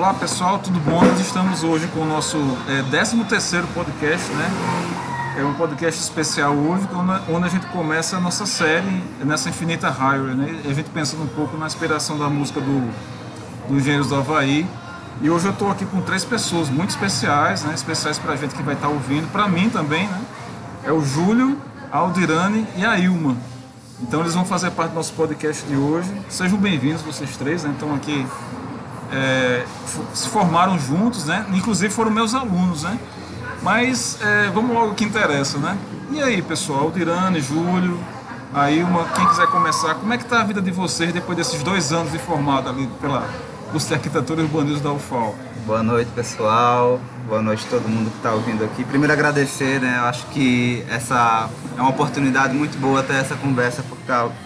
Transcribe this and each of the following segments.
Olá pessoal, tudo bom? Nós estamos hoje com o nosso é, 13 terceiro podcast, né? É um podcast especial hoje, onde a gente começa a nossa série nessa Infinita Highway, né? A gente pensando um pouco na inspiração da música do, do Engenheiros do Havaí. E hoje eu estou aqui com três pessoas muito especiais, né? Especiais para a gente que vai estar tá ouvindo, para mim também, né? É o Júlio, a Aldirane e a Ilma. Então eles vão fazer parte do nosso podcast de hoje. Sejam bem-vindos vocês três, né? Então aqui é, se formaram juntos, né? Inclusive foram meus alunos, né? Mas é, vamos logo ao que interessa, né? E aí, pessoal, Dirane, Júlio, aí quem quiser começar, como é que está a vida de vocês depois desses dois anos de formado ali pela curso de Arquitetura e Urbanismo da UFAL? Boa noite, pessoal. Boa noite a todo mundo que está ouvindo aqui. Primeiro agradecer, né? Eu acho que essa é uma oportunidade muito boa ter essa conversa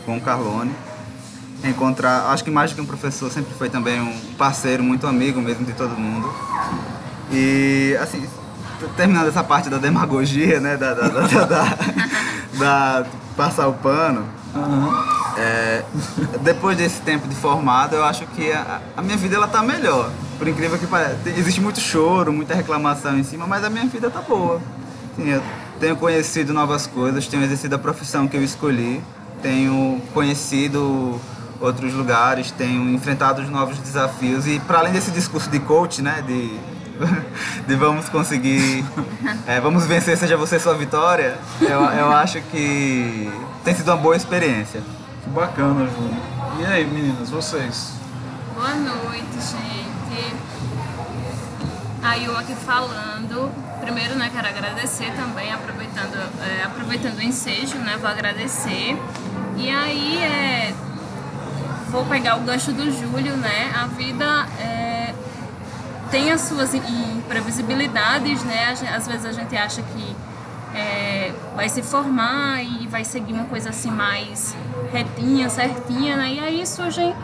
com o Carlone. Encontrar, acho que mais do que um professor, sempre foi também um parceiro, muito amigo mesmo de todo mundo. E, assim, terminando essa parte da demagogia, né, da, da, da, da, da passar o pano, uhum. é, depois desse tempo de formado, eu acho que a, a, minha vida ela tá melhor. Por incrível que pareça, existe muito choro, muita reclamação em cima, mas a minha vida tá boa. Assim, eu tenho conhecido novas coisas, tenho exercido a profissão que eu escolhi, tenho conhecido outros lugares, tenho enfrentado os novos desafios e para além desse discurso de coach, né, de de vamos conseguir, é, vamos vencer, seja você sua vitória, eu, eu acho que tem sido uma boa experiência. Que bacana, Júnior. E aí, meninas, vocês? Boa noite, gente. Aí eu aqui falando. Primeiro, né, quero agradecer também, aproveitando, é, aproveitando o ensejo, né, vou agradecer. E aí, é, vou pegar o gancho do Júlio, né, a vida é, tem as suas imprevisibilidades, né? Às vezes a gente acha que é, vai se formar e vai seguir uma coisa assim mais retinha, certinha, né? E aí surgem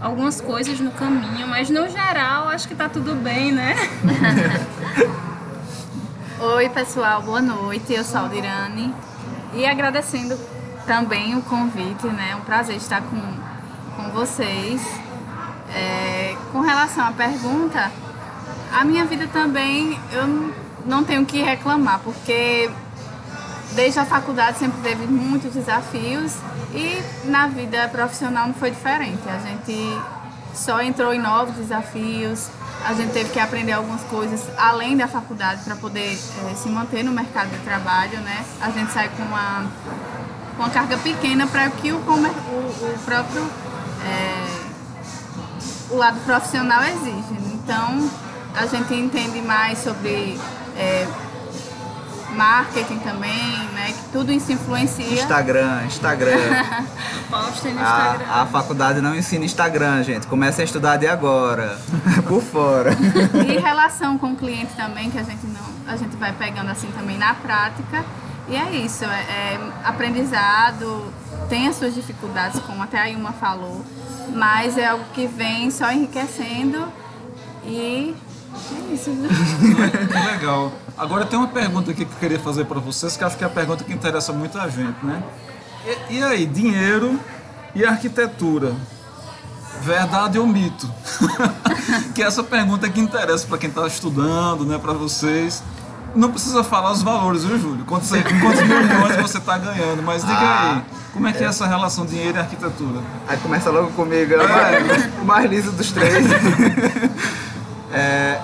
algumas coisas no caminho, mas no geral acho que tá tudo bem, né? Oi, pessoal, boa noite. Eu sou a Aldirane e agradecendo também o convite, né? É um prazer estar com, com vocês. É, com relação à pergunta, a minha vida também eu não tenho que reclamar, porque desde a faculdade sempre teve muitos desafios e na vida profissional não foi diferente. A gente só entrou em novos desafios, a gente teve que aprender algumas coisas além da faculdade para poder é, se manter no mercado de trabalho, né? A gente sai com uma, uma carga pequena para que o, o, o próprio é, o lado profissional exige. Então a gente entende mais sobre é, marketing também, né? Que tudo isso influencia. Instagram, Instagram. Postem no Instagram. A, a faculdade não ensina Instagram, gente. Comece a estudar de agora. Por fora. E relação com o cliente também, que a gente não. A gente vai pegando assim também na prática. E é isso, é, é aprendizado, tem as suas dificuldades, como até a Ilma falou, mas é algo que vem só enriquecendo e é isso, Legal. Agora tem uma pergunta aqui que eu queria fazer para vocês, que acho que é a pergunta que interessa muito a gente, né? E, e aí, dinheiro e arquitetura? Verdade ou mito? que é essa pergunta que interessa para quem está estudando, né, para vocês. Não precisa falar os valores, viu, Júlio? Quantos, quantos milhões você está ganhando, mas diga ah, aí, como é que é, é essa relação dinheiro e arquitetura? Aí começa logo comigo, é. o mais liso dos três. É,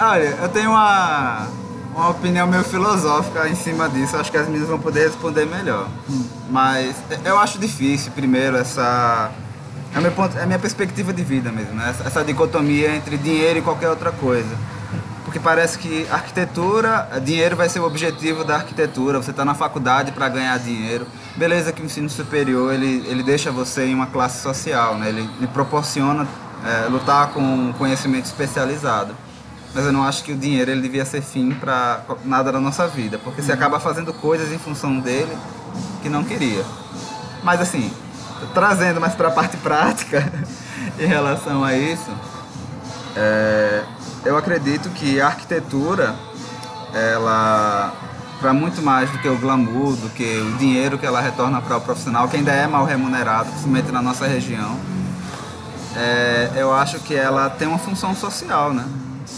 olha, eu tenho uma, uma opinião meio filosófica em cima disso. Acho que as meninas vão poder responder melhor. Hum. Mas eu acho difícil, primeiro, essa. É, meu ponto, é a minha perspectiva de vida mesmo, né? essa, essa dicotomia entre dinheiro e qualquer outra coisa. Porque parece que arquitetura, dinheiro vai ser o objetivo da arquitetura. Você está na faculdade para ganhar dinheiro. Beleza que o ensino superior ele, ele deixa você em uma classe social, né? ele, ele proporciona é, lutar com conhecimento especializado. Mas eu não acho que o dinheiro ele devia ser fim para nada da nossa vida, porque você acaba fazendo coisas em função dele que não queria. Mas assim, trazendo mais para a parte prática em relação a isso, é, eu acredito que a arquitetura, ela para muito mais do que o glamour, do que o dinheiro que ela retorna para o profissional, que ainda é mal remunerado, principalmente na nossa região, é, eu acho que ela tem uma função social, né?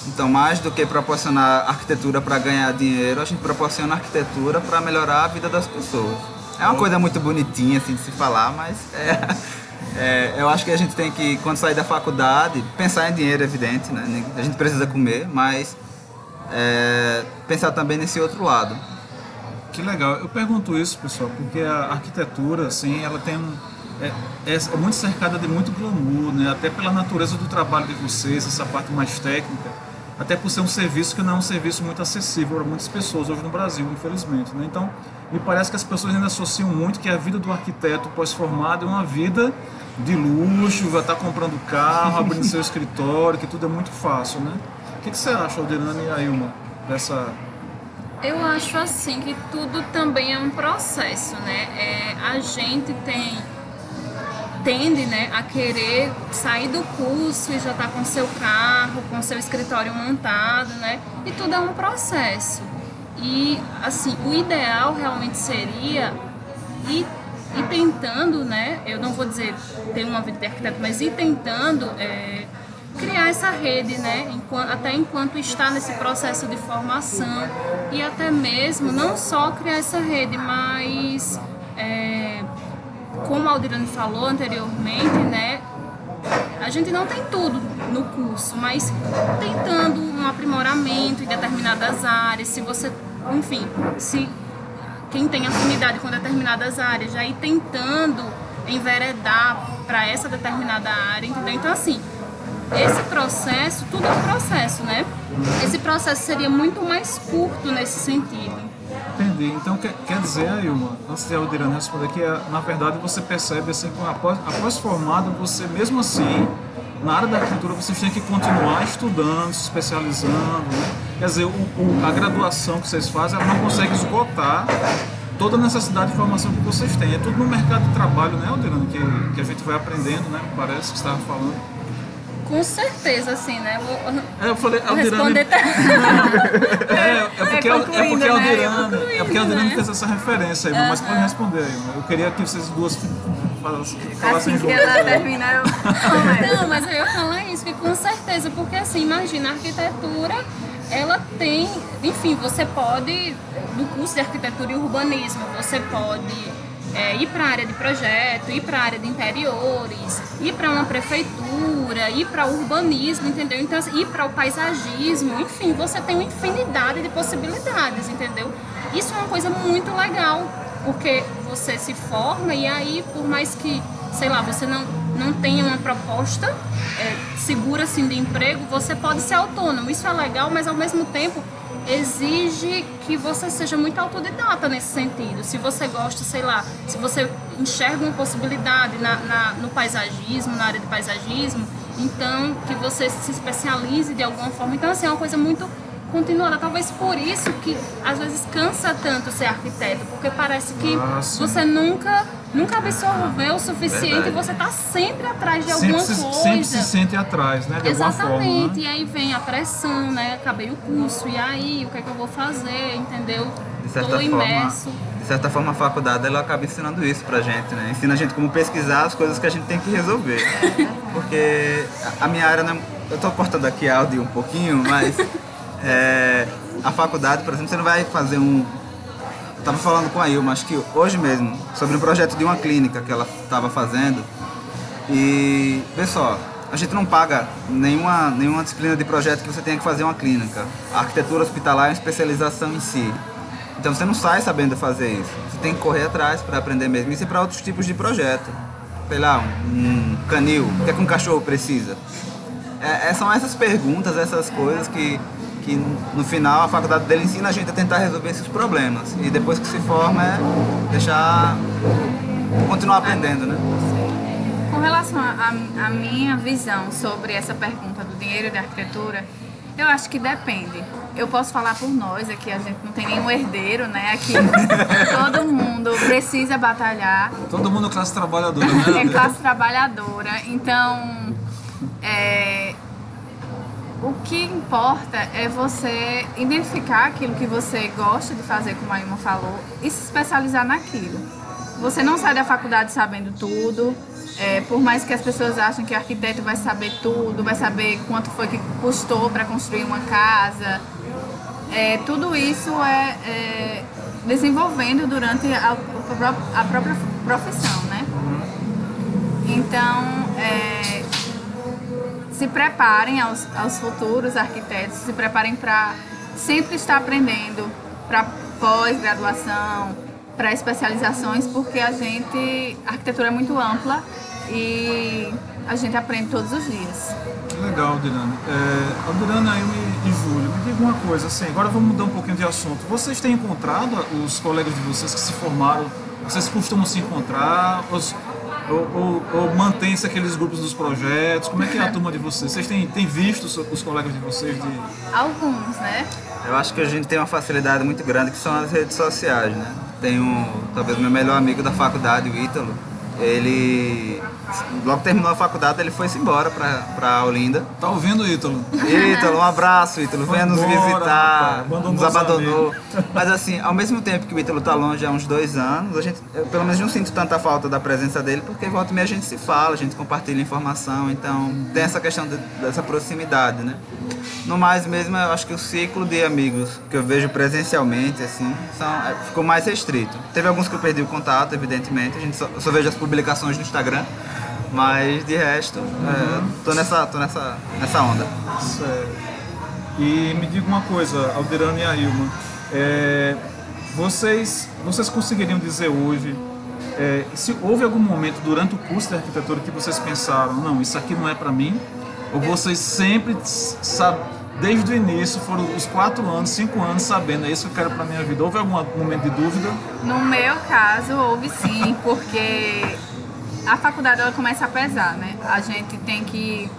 Então, mais do que proporcionar arquitetura para ganhar dinheiro, a gente proporciona arquitetura para melhorar a vida das pessoas. É uma coisa muito bonitinha assim de se falar, mas é, é, eu acho que a gente tem que, quando sair da faculdade, pensar em dinheiro, evidente, né? A gente precisa comer, mas é, pensar também nesse outro lado. Que legal. Eu pergunto isso, pessoal, porque a arquitetura, assim, ela tem um, é, é, é, muito cercada de muito glamour, né? Até pela natureza do trabalho de vocês, essa parte mais técnica, até por ser um serviço que não é um serviço muito acessível para muitas pessoas hoje no Brasil, infelizmente, né? Então, me parece que as pessoas ainda associam muito que a vida do arquiteto pós-formado é uma vida de luxo, vai estar comprando carro, abrindo seu escritório, que tudo é muito fácil, né? O que, que você acha, Aldirane e Ailma, dessa eu acho assim que tudo também é um processo, né? É, a gente tem tende né, a querer sair do curso e já estar tá com seu carro, com seu escritório montado, né? E tudo é um processo. E assim, o ideal realmente seria ir, ir tentando, né? Eu não vou dizer ter uma vida de arquiteto, mas ir tentando é, criar essa rede, né? Enquanto, até enquanto está nesse processo de formação e até mesmo não só criar essa rede, mas é, como a Aldirane falou anteriormente, né? A gente não tem tudo no curso, mas tentando um aprimoramento em determinadas áreas, se você, enfim, se quem tem afinidade com determinadas áreas já ir tentando enveredar para essa determinada área, entendeu? Então assim, esse processo, tudo é um processo, né? Esse processo seria muito mais curto nesse sentido. Entendi. Então quer, quer dizer, Ailma, antes de Aldirane responder que é, na verdade você percebe assim que após, após formado, você mesmo assim, na área da arquitetura, você tem que continuar estudando, se especializando. Né? Quer dizer, o, o, a graduação que vocês fazem, ela não consegue esgotar toda a necessidade de formação que vocês têm. É tudo no mercado de trabalho, né, Aldirane, que, que a gente vai aprendendo, né? Parece que você estava falando. Com certeza, assim, né? Vou, é, eu falei, vou Aldirane... responder... é, é porque, é, é porque né? Aldirane, é porque Aldirane né? fez essa referência aí, mas pode responder aí. Eu queria que vocês duas assim que ela terminar, eu... Não, mas eu ia falar isso, que com certeza, porque assim, imagina, a arquitetura ela tem, enfim, você pode, no curso de arquitetura e urbanismo, você pode é, ir para a área de projeto, ir para a área de interiores, ir para uma prefeitura, ir para o urbanismo, entendeu? Então, assim, ir para o paisagismo, enfim, você tem uma infinidade de possibilidades, entendeu? Isso é uma coisa muito legal, porque você se forma e aí, por mais que, sei lá, você não, não tenha uma proposta é, segura assim de emprego, você pode ser autônomo. Isso é legal, mas ao mesmo tempo exige que você seja muito autodidata nesse sentido. Se você gosta, sei lá, se você enxerga uma possibilidade na, na, no paisagismo, na área de paisagismo, então que você se especialize de alguma forma. Então, assim, é uma coisa muito continuada. Talvez por isso que às vezes cansa tanto ser arquiteto, porque parece que Nossa. você nunca nunca absorveu o suficiente Verdade. e você está sempre atrás de alguma sempre coisa. Sempre se sente atrás, né? De Exatamente. Forma, né? E aí vem a pressão, né? Acabei o curso, e aí o que é que eu vou fazer, entendeu? De certa Tô imerso. Forma, de certa forma a faculdade ela acaba ensinando isso pra gente, né? Ensina a gente como pesquisar as coisas que a gente tem que resolver. Porque a minha área não é... Eu tô cortando aqui áudio um pouquinho, mas é, a faculdade, por exemplo, você não vai fazer um. Eu tava falando com a Ilma, acho que hoje mesmo, sobre um projeto de uma clínica que ela estava fazendo. E, pessoal, a gente não paga nenhuma, nenhuma disciplina de projeto que você tenha que fazer uma clínica. A arquitetura hospitalar é uma especialização em si. Então você não sai sabendo fazer isso. Você tem que correr atrás para aprender mesmo. Isso é para outros tipos de projeto. Sei lá, um, um canil. O que, é que um cachorro precisa? É, é, são essas perguntas, essas coisas que que no final a faculdade dele ensina a gente a tentar resolver esses problemas. E depois que se forma é deixar. continuar aprendendo, né? Com relação à minha visão sobre essa pergunta do dinheiro e da arquitetura, eu acho que depende. Eu posso falar por nós aqui, a gente não tem nenhum herdeiro, né? Aqui todo mundo precisa batalhar. Todo mundo classe trabalhadora, né? É classe trabalhadora. Então, é, o que importa é você identificar aquilo que você gosta de fazer, como a Ilma falou, e se especializar naquilo. você não sai da faculdade sabendo tudo. É, por mais que as pessoas achem que o arquiteto vai saber tudo, vai saber quanto foi que custou para construir uma casa, é, tudo isso é, é, desenvolvendo durante a, a, própria profissão, né? Então, é, se preparem aos, aos futuros arquitetos, se preparem para sempre estar aprendendo para pós-graduação, para especializações, porque a gente, a arquitetura é muito ampla e a gente aprende todos os dias. Legal, Dirana. É, Dirana e, e Júlio, me diga uma coisa, assim, agora vamos mudar um pouquinho de assunto. Vocês têm encontrado os colegas de vocês que se formaram, vocês costumam se encontrar, os, ou, ou, ou mantém-se aqueles grupos dos projetos? Como é que é a turma de vocês? Vocês têm, têm visto os colegas de vocês? De... Alguns, né? Eu acho que a gente tem uma facilidade muito grande que são as redes sociais, né? Tenho, talvez, meu melhor amigo da faculdade, o Ítalo, ele logo terminou a faculdade, ele foi-se embora pra, pra Olinda. Tá ouvindo, Ítalo? Ítalo, um abraço, Ítalo. Venha nos visitar. nos abandonou. Mas assim, ao mesmo tempo que o Ítalo tá longe há uns dois anos, a gente, eu, pelo menos não sinto tanta falta da presença dele, porque volta e meia a gente se fala, a gente compartilha informação, então tem essa questão de, dessa proximidade, né? No mais mesmo, eu acho que o ciclo de amigos que eu vejo presencialmente, assim, são, é, ficou mais restrito. Teve alguns que eu perdi o contato, evidentemente, a gente só, só vejo as publicações no Instagram, mas de resto, uhum. é, tô, nessa, tô nessa, nessa onda. Certo. E me diga uma coisa, Alderano e a Ilma, é, vocês, vocês conseguiriam dizer hoje é, se houve algum momento durante o curso de arquitetura que vocês pensaram, não, isso aqui não é para mim? Ou vocês sempre, sabe, desde o início, foram os quatro anos, cinco anos, sabendo, é isso que eu quero para minha vida? Houve algum momento de dúvida? No meu caso, houve sim, porque a faculdade ela começa a pesar, né? A gente tem que.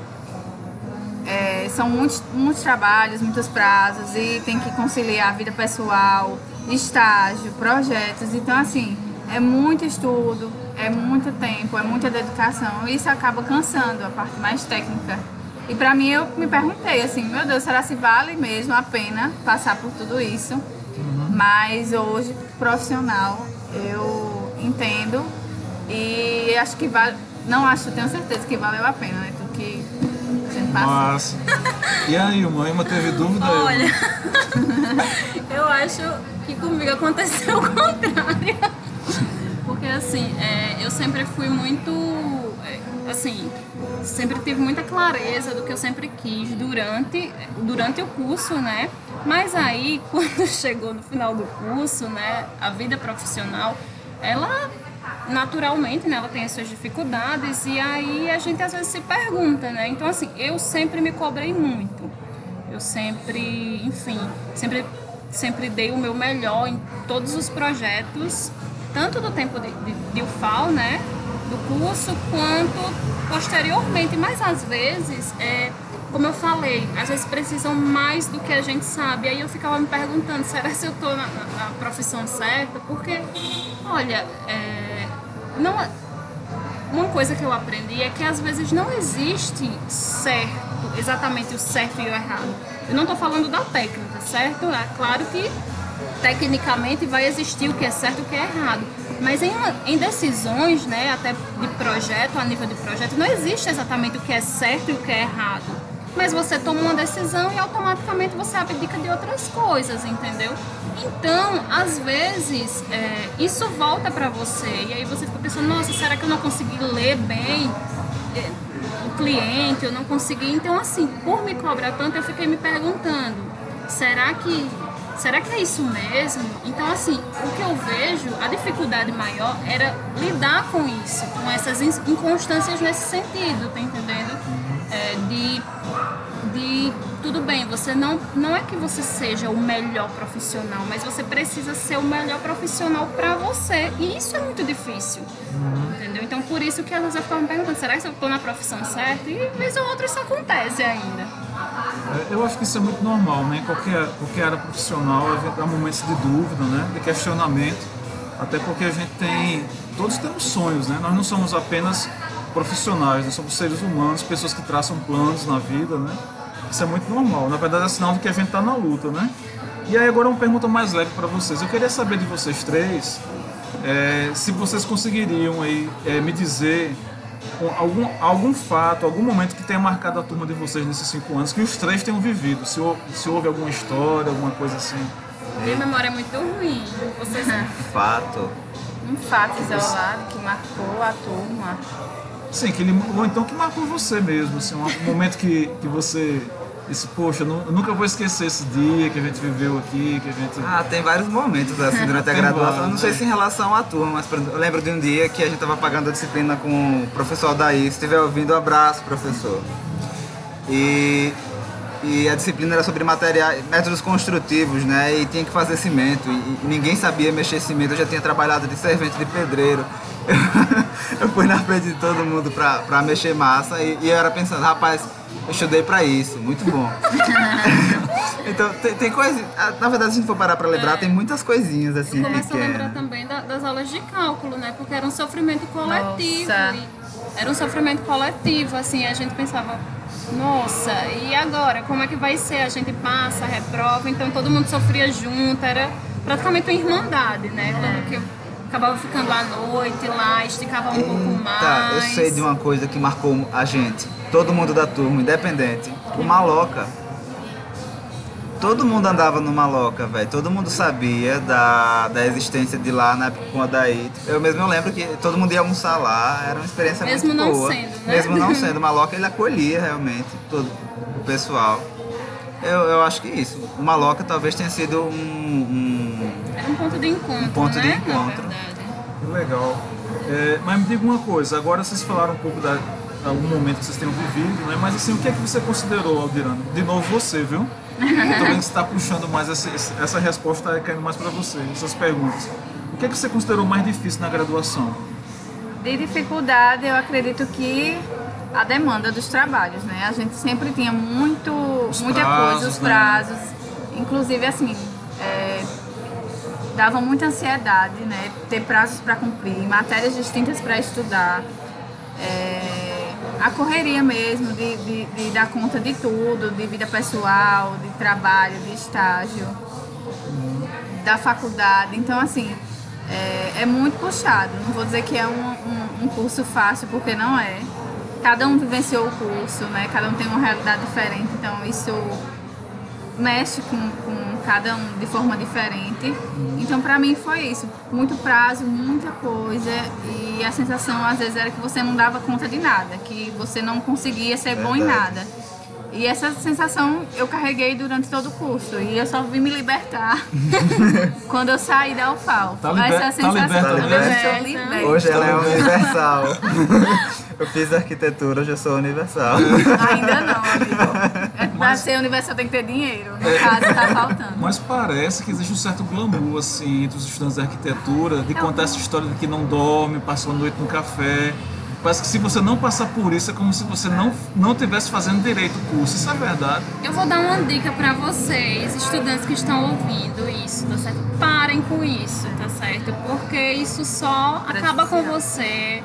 É, são muitos, muitos trabalhos, muitos prazos e tem que conciliar a vida pessoal, estágio, projetos. Então, assim, é muito estudo, é muito tempo, é muita dedicação isso acaba cansando a parte mais técnica. E para mim, eu me perguntei assim: meu Deus, será se vale mesmo a pena passar por tudo isso? Uhum. Mas hoje, profissional, eu entendo e acho que vale. Não acho, tenho certeza que valeu a pena, né? Tudo que a gente passou. Massa. E aí, mãe, uma teve dúvida? Olha, eu acho que comigo aconteceu o contrário. Porque assim, é, eu sempre fui muito. Assim, sempre tive muita clareza do que eu sempre quis durante, durante o curso, né? Mas aí, quando chegou no final do curso, né, a vida profissional, ela naturalmente, né, ela tem as suas dificuldades e aí a gente às vezes se pergunta, né? Então assim, eu sempre me cobrei muito. Eu sempre, enfim, sempre sempre dei o meu melhor em todos os projetos, tanto do tempo de, de, de UFAL, né, do curso, quanto posteriormente, mas às vezes é como eu falei, às vezes precisam mais do que a gente sabe. Aí eu ficava me perguntando, será que eu estou na, na, profissão certa? Porque, olha, é, não é, uma coisa que eu aprendi é que às vezes não existe certo, exatamente o certo e o errado. Eu não estou falando da técnica, certo? É claro que tecnicamente vai existir o que é certo e o que é errado. Mas em, em, decisões, né, até de projeto, a nível de projeto, não existe exatamente o que é certo e o que é errado mas você toma uma decisão e automaticamente você abdica de outras coisas, entendeu? Então, às vezes, é, isso volta para você e aí você fica pensando, nossa, será que eu não consegui ler bem é, o cliente? Eu não consegui. Então, assim, por me cobrar tanto, eu fiquei me perguntando, será que será que é isso mesmo? Então, assim, o que eu vejo, a dificuldade maior era lidar com isso, com essas inconstâncias nesse sentido, tá entendendo? É, de de tudo bem, você não não é que você seja o melhor profissional, mas você precisa ser o melhor profissional para você. E isso é muito difícil. Entendeu? Então por isso que eu fico me perguntando, será que eu estou na profissão certa? E vez ou outra isso acontece ainda. É, eu acho que isso é muito normal, né? Qualquer, qualquer área profissional há momentos de dúvida, né? De questionamento. Até porque a gente tem. Todos temos sonhos, né? Nós não somos apenas profissionais, nós somos seres humanos, pessoas que traçam planos na vida, né? Isso é muito normal. Na verdade, é sinal de que a gente está na luta, né? E aí agora uma pergunta mais leve para vocês. Eu queria saber de vocês três é, se vocês conseguiriam aí é, me dizer algum, algum fato, algum momento que tenha marcado a turma de vocês nesses cinco anos, que os três tenham vivido. Se, se houve alguma história, alguma coisa assim. Minha memória é muito ruim. Vocês Fato. Um fato isolado que marcou a turma. Sim, que ele, ou então que marcou você mesmo, assim, um momento que, que você disse, poxa, eu nu- eu nunca vou esquecer esse dia que a gente viveu aqui, que a gente. Ah, tem vários momentos assim durante a graduação. Eu não sei se em relação à turma, mas eu lembro de um dia que a gente estava pagando a disciplina com o professor Daí. Se estiver ouvindo, abraço, professor. E, e a disciplina era sobre materiais, métodos construtivos, né? E tinha que fazer cimento. E, ninguém sabia mexer cimento. Eu já tinha trabalhado de servente de pedreiro. Eu fui na frente de todo mundo pra, pra mexer massa e, e eu era pensando, rapaz, eu estudei pra isso, muito bom. então tem, tem coisa. ah, Na verdade, se a gente for parar pra lembrar, tem muitas coisinhas assim Eu começo a lembrar pequenas. também da- das aulas de cálculo, né? Porque era um sofrimento coletivo. Era um sofrimento coletivo, assim, a gente pensava, nossa, e agora? Como é que vai ser? A gente passa, reprova, então todo mundo sofria junto, era praticamente uma irmandade, né? Quando que eu acabava ficando à noite lá, esticava um pouco mais. Tá, eu sei de uma coisa que marcou a gente, todo mundo da turma, independente. O Maloca. Todo mundo andava no Maloca, velho. Todo mundo sabia da, da existência de lá na época com a Daí. Eu mesmo eu lembro que todo mundo ia almoçar lá, era uma experiência Mesmo muito não boa. sendo, né? Mesmo não sendo. O Maloca ele acolhia realmente todo o pessoal. Eu, eu acho que isso. O Maloca talvez tenha sido um- um Era um ponto de encontro, Um ponto de né? encontro. Na verdade. Que Legal. É, mas me diga uma coisa, agora vocês falaram um pouco da algum momento que vocês tenham vivido, né? Mas assim, o que é que você considerou, Aldirano? De novo você, viu? Você está puxando mais esse- essa resposta é caindo mais para você, essas perguntas. O que é que você considerou mais difícil na graduação? De dificuldade, eu acredito que a demanda dos trabalhos, né? A gente sempre tinha muito, Os muita prazos, coisa, os né? prazos. Inclusive, assim, é, dava muita ansiedade, né? Ter prazos para cumprir, matérias distintas para estudar. É, a correria mesmo de, de, de dar conta de tudo, de vida pessoal, de trabalho, de estágio da faculdade. Então, assim, é, é muito puxado. Não vou dizer que é um, um, um curso fácil, porque não é. Cada um vivenciou o curso, né? Cada um tem uma realidade diferente, então isso mexe com, com cada um de forma diferente. Então, pra mim foi isso. Muito prazo, muita coisa e a sensação às vezes era que você não dava conta de nada, que você não conseguia ser bom em Verdade. nada. E essa sensação eu carreguei durante todo o curso e eu só vim me libertar quando eu saí da UFAL. Tá liber- essa tá sensação liberta, eu liberta. estou liberta. Hoje ela é universal. eu fiz arquitetura, hoje eu sou universal. Ainda não, amigo. É, pra ser universal tem que ter dinheiro. No caso, tá faltando. Mas parece que existe um certo glamour assim entre os estudantes de arquitetura, de contar essa história de que não dorme, passou a noite no café. Parece que se você não passar por isso é como se você não não tivesse fazendo direito o curso. Isso é verdade. Eu vou dar uma dica pra vocês, estudantes que estão ouvindo isso, tá certo? Parem com isso, tá certo? Porque isso só acaba com você.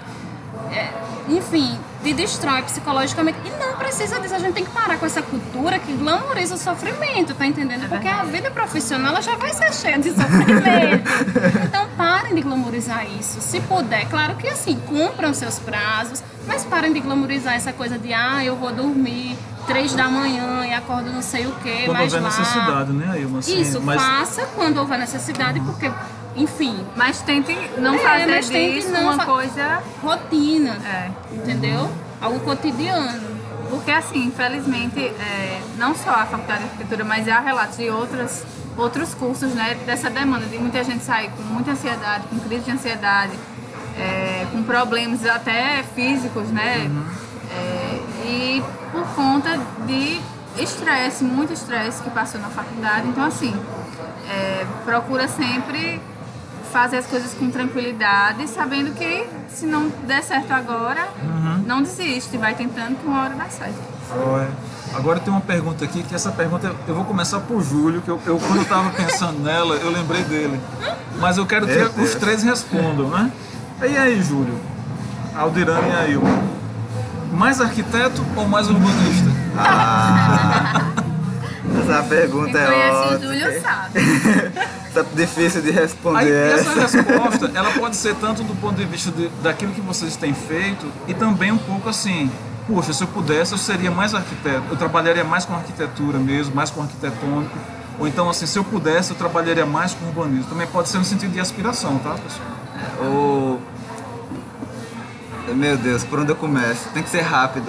é, enfim, te destrói psicologicamente. E não precisa disso, a gente tem que parar com essa cultura que glamoriza o sofrimento, tá entendendo? Porque a vida profissional ela já vai ser cheia de sofrimento. Então parem de glamorizar isso. Se puder, claro que assim, cumpram seus prazos, mas parem de glamorizar essa coisa de ah, eu vou dormir três da manhã e acordo não sei o que, Quando mas houver lá. necessidade, né, Ilma? Assim, Isso, mas faça quando houver necessidade, porque, enfim, Mas tente não É, fazer mas disso não uma fa- coisa. rotina, É. entendeu? Algo cotidiano. Porque assim, infelizmente, é, não só a faculdade de arquitetura, mas há relatos de outras, outros cursos, né, dessa demanda, de muita gente sair com muita ansiedade, com crise de ansiedade, é, com problemas até físicos, né? É, e por conta de estresse, muito estresse que passou na faculdade. Então assim, é, procura sempre fazer as coisas com tranquilidade, sabendo que se não der certo agora, não desiste, vai tentando que uma hora dá certo. Foi. Agora tem uma pergunta aqui, que essa pergunta eu vou começar por Júlio, que eu, eu- quando eu tava pensando nela, eu lembrei dele. Mas eu quero que os três respondam, né? E aí, Júlio? Aldirane e a Ilma. Mais arquiteto ou mais urbanista? Essa pergunta Quem é conhece o ótima. Júlio sabe. Tá difícil de Aí, responder essa essa. resposta, ela pode ser tanto do ponto de vista de- daquilo que vocês têm feito e também um pouco assim, poxa, se eu pudesse, eu seria mais arquiteto, eu trabalharia mais com arquitetura mesmo, mais com arquitetônico, ou então assim, se eu pudesse, eu trabalharia mais com urbanismo. Também pode ser no sentido de aspiração, tá, pessoal? O... Meu Deus, por onde eu começo? Tem que ser rápido.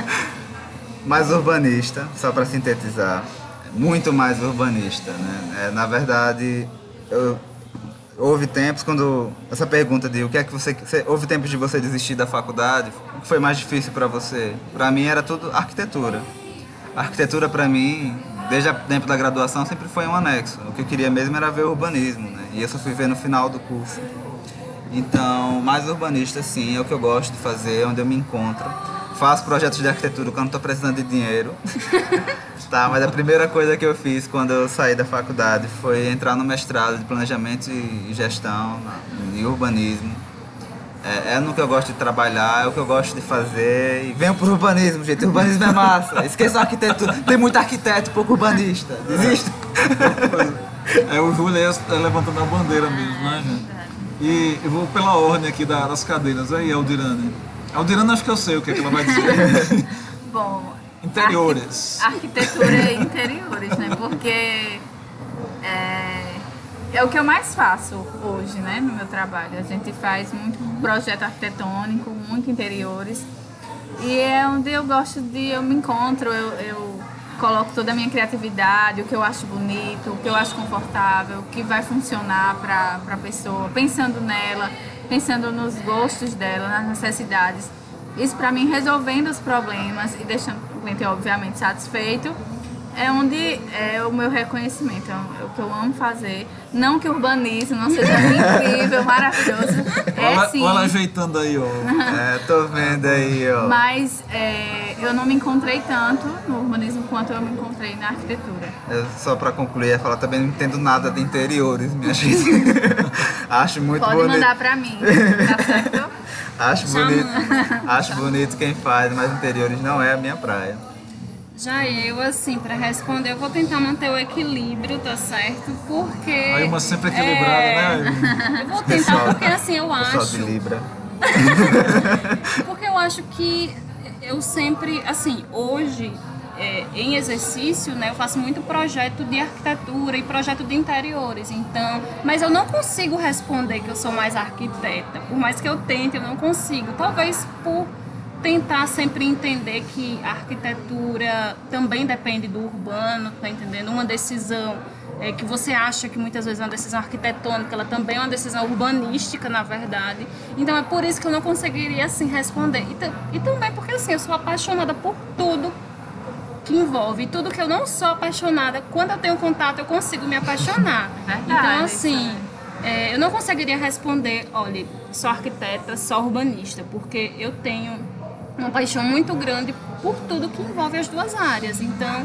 mais urbanista, só para sintetizar. Muito mais urbanista, né? É, na verdade, eu- houve tempos quando essa pergunta de o que é que você, você houve tempos de você desistir da faculdade, o que foi mais difícil para você? Para mim era tudo arquitetura. A arquitetura para mim, desde o tempo da graduação, sempre foi um anexo. O que eu queria mesmo era ver urbanismo, né? E eu só fui ver no final do curso. Então, mais urbanista sim, é o que eu gosto de fazer, é onde eu me encontro. Faço projetos de arquitetura quando estou precisando de dinheiro. tá, mas a primeira coisa que eu fiz quando eu saí da faculdade foi entrar no mestrado de planejamento e gestão em urbanismo. É, é no que eu gosto de trabalhar, é o que eu gosto de fazer. E venham pro urbanismo, gente. Urbanismo é massa. Esqueça a arquitetura. Tem muito arquiteto, pouco urbanista. Desista. É o Júlio aí é levantando a bandeira mesmo, né, gente? E eu vou pela ordem aqui da- das cadeiras. Aí, Aldirane. Aldirane, acho que eu sei o que, é que ela vai dizer. Bom, Interiores. arqui- Arquitetura e interiores, né? Porque é, é o que eu mais faço hoje, né? No meu trabalho. A gente faz muito projeto arquitetônico, muito interiores. E é onde eu gosto de, eu me encontro, eu, eu coloco toda a minha criatividade, o que eu acho bonito, o que eu acho confortável, o que vai funcionar para a pessoa, pensando nela, pensando nos gostos dela, nas necessidades. Isso para mim resolvendo os problemas e deixando o cliente obviamente satisfeito é onde é o meu reconhecimento, é o que eu amo fazer. Não que o urbanismo não seja incrível, maravilhoso, é olha, sim. olha ajeitando aí, ó. É, tô vendo aí, ó. Mas é, eu não me encontrei tanto no urbanismo quanto eu me encontrei na arquitetura. Eu, só pra concluir, ia falar também não entendo nada de interiores, minha gente. Acho muito Pode bonito. mandar pra mim, tá certo? Acho bonito. Acho bonito quem faz, mas interiores não é a minha praia. Já eu, assim, para responder, eu vou tentar manter o equilíbrio, tá certo? Porque. Aí uma sempre equilibrada, é, né? Eu vou tentar porque, assim, eu Pessoal acho. de Libra. Porque eu acho que eu sempre, assim, hoje, é, em exercício, né, eu faço muito projeto de arquitetura e projeto de interiores, então, mas eu não consigo responder que eu sou mais arquiteta, por mais que eu tente, eu não consigo, talvez por tentar sempre entender que a arquitetura também depende do urbano, tá entendendo? Uma decisão é, que você acha que muitas vezes é uma decisão arquitetônica, ela também é uma decisão urbanística, na verdade. Então é por isso que eu não conseguiria assim responder. E, e também porque assim, eu sou apaixonada por tudo que envolve. E tudo que eu não sou apaixonada, quando eu tenho contato, eu consigo me apaixonar. Verdade, então, assim, é, eu não conseguiria responder, olha, sou arquiteta, sou urbanista, porque eu tenho uma paixão muito grande por tudo que envolve as duas áreas. Então,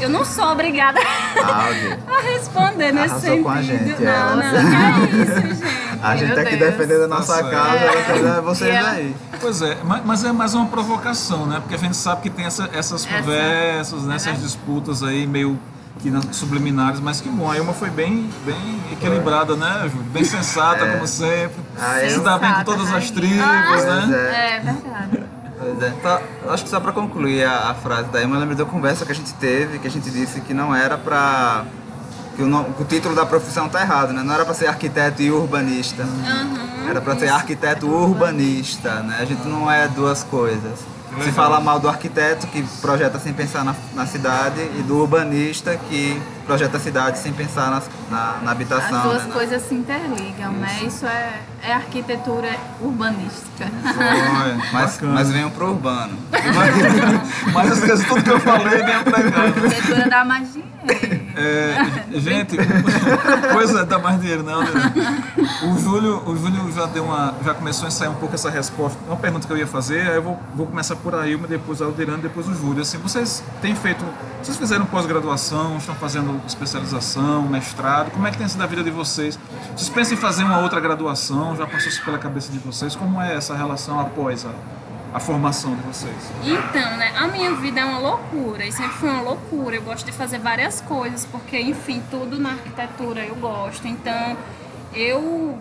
eu não sou obrigada a responder nesse Arrasou sentido. com a gente, não, ela. não, que é isso, gente. A gente Meu tá aqui Deus. defendendo a nossa Tá causa, certo. ela tá- vocês ela- aí. Pois é, ma- mas é mais uma provocação, né? Porque a gente sabe que tem essa- essas Essa. conversas, né? essas É. disputas aí meio que na- subliminares, mas que bom. A Ilma foi bem, bem equilibrada, né, Júlio? Bem sensata, É. como sempre. Ah, Se eu- dá bem com todas as né? tribos, Pois né? é. É verdade. Pois é. Tá, acho que só pra concluir a, a frase da Emma, eu lembro da conversa que a gente teve, que a gente disse que não era pra. que o, no- que o título da profissão tá errado, né? Não era pra ser arquiteto e urbanista. Era pra ser arquiteto urbanista, né? A gente não é duas coisas. Se fala mal do arquiteto que projeta sem pensar na, na cidade e do urbanista que projeta a cidade sem pensar nas- na, na habitação. As duas né? coisas se interligam, né? Isso é, é arquitetura urbanística. Olha, Mas, mas venham pro urbano. Mas esquece tudo que eu falei, vem pra cá. arquitetura dá mais dinheiro. É, gente, pois é, dá mais dinheiro, não, né? O Júlio, o Júlio já deu uma, já começou a ensaiar um pouco essa resposta. Uma pergunta que eu ia fazer, aí eu vou, vou começar por a Ilma, depois a Aldirane, depois o Júlio. Assim, vocês têm feito, vocês fizeram pós-graduação, estão fazendo especialização, mestrado, como é que tem sido a vida de vocês? Vocês pensam em fazer uma outra graduação? Já passou pela cabeça de vocês? Como é essa relação após a a formação de vocês? Então, né, a minha vida é uma loucura e sempre foi uma loucura. Eu gosto de fazer várias coisas, porque, enfim, tudo na arquitetura eu gosto. Então, eu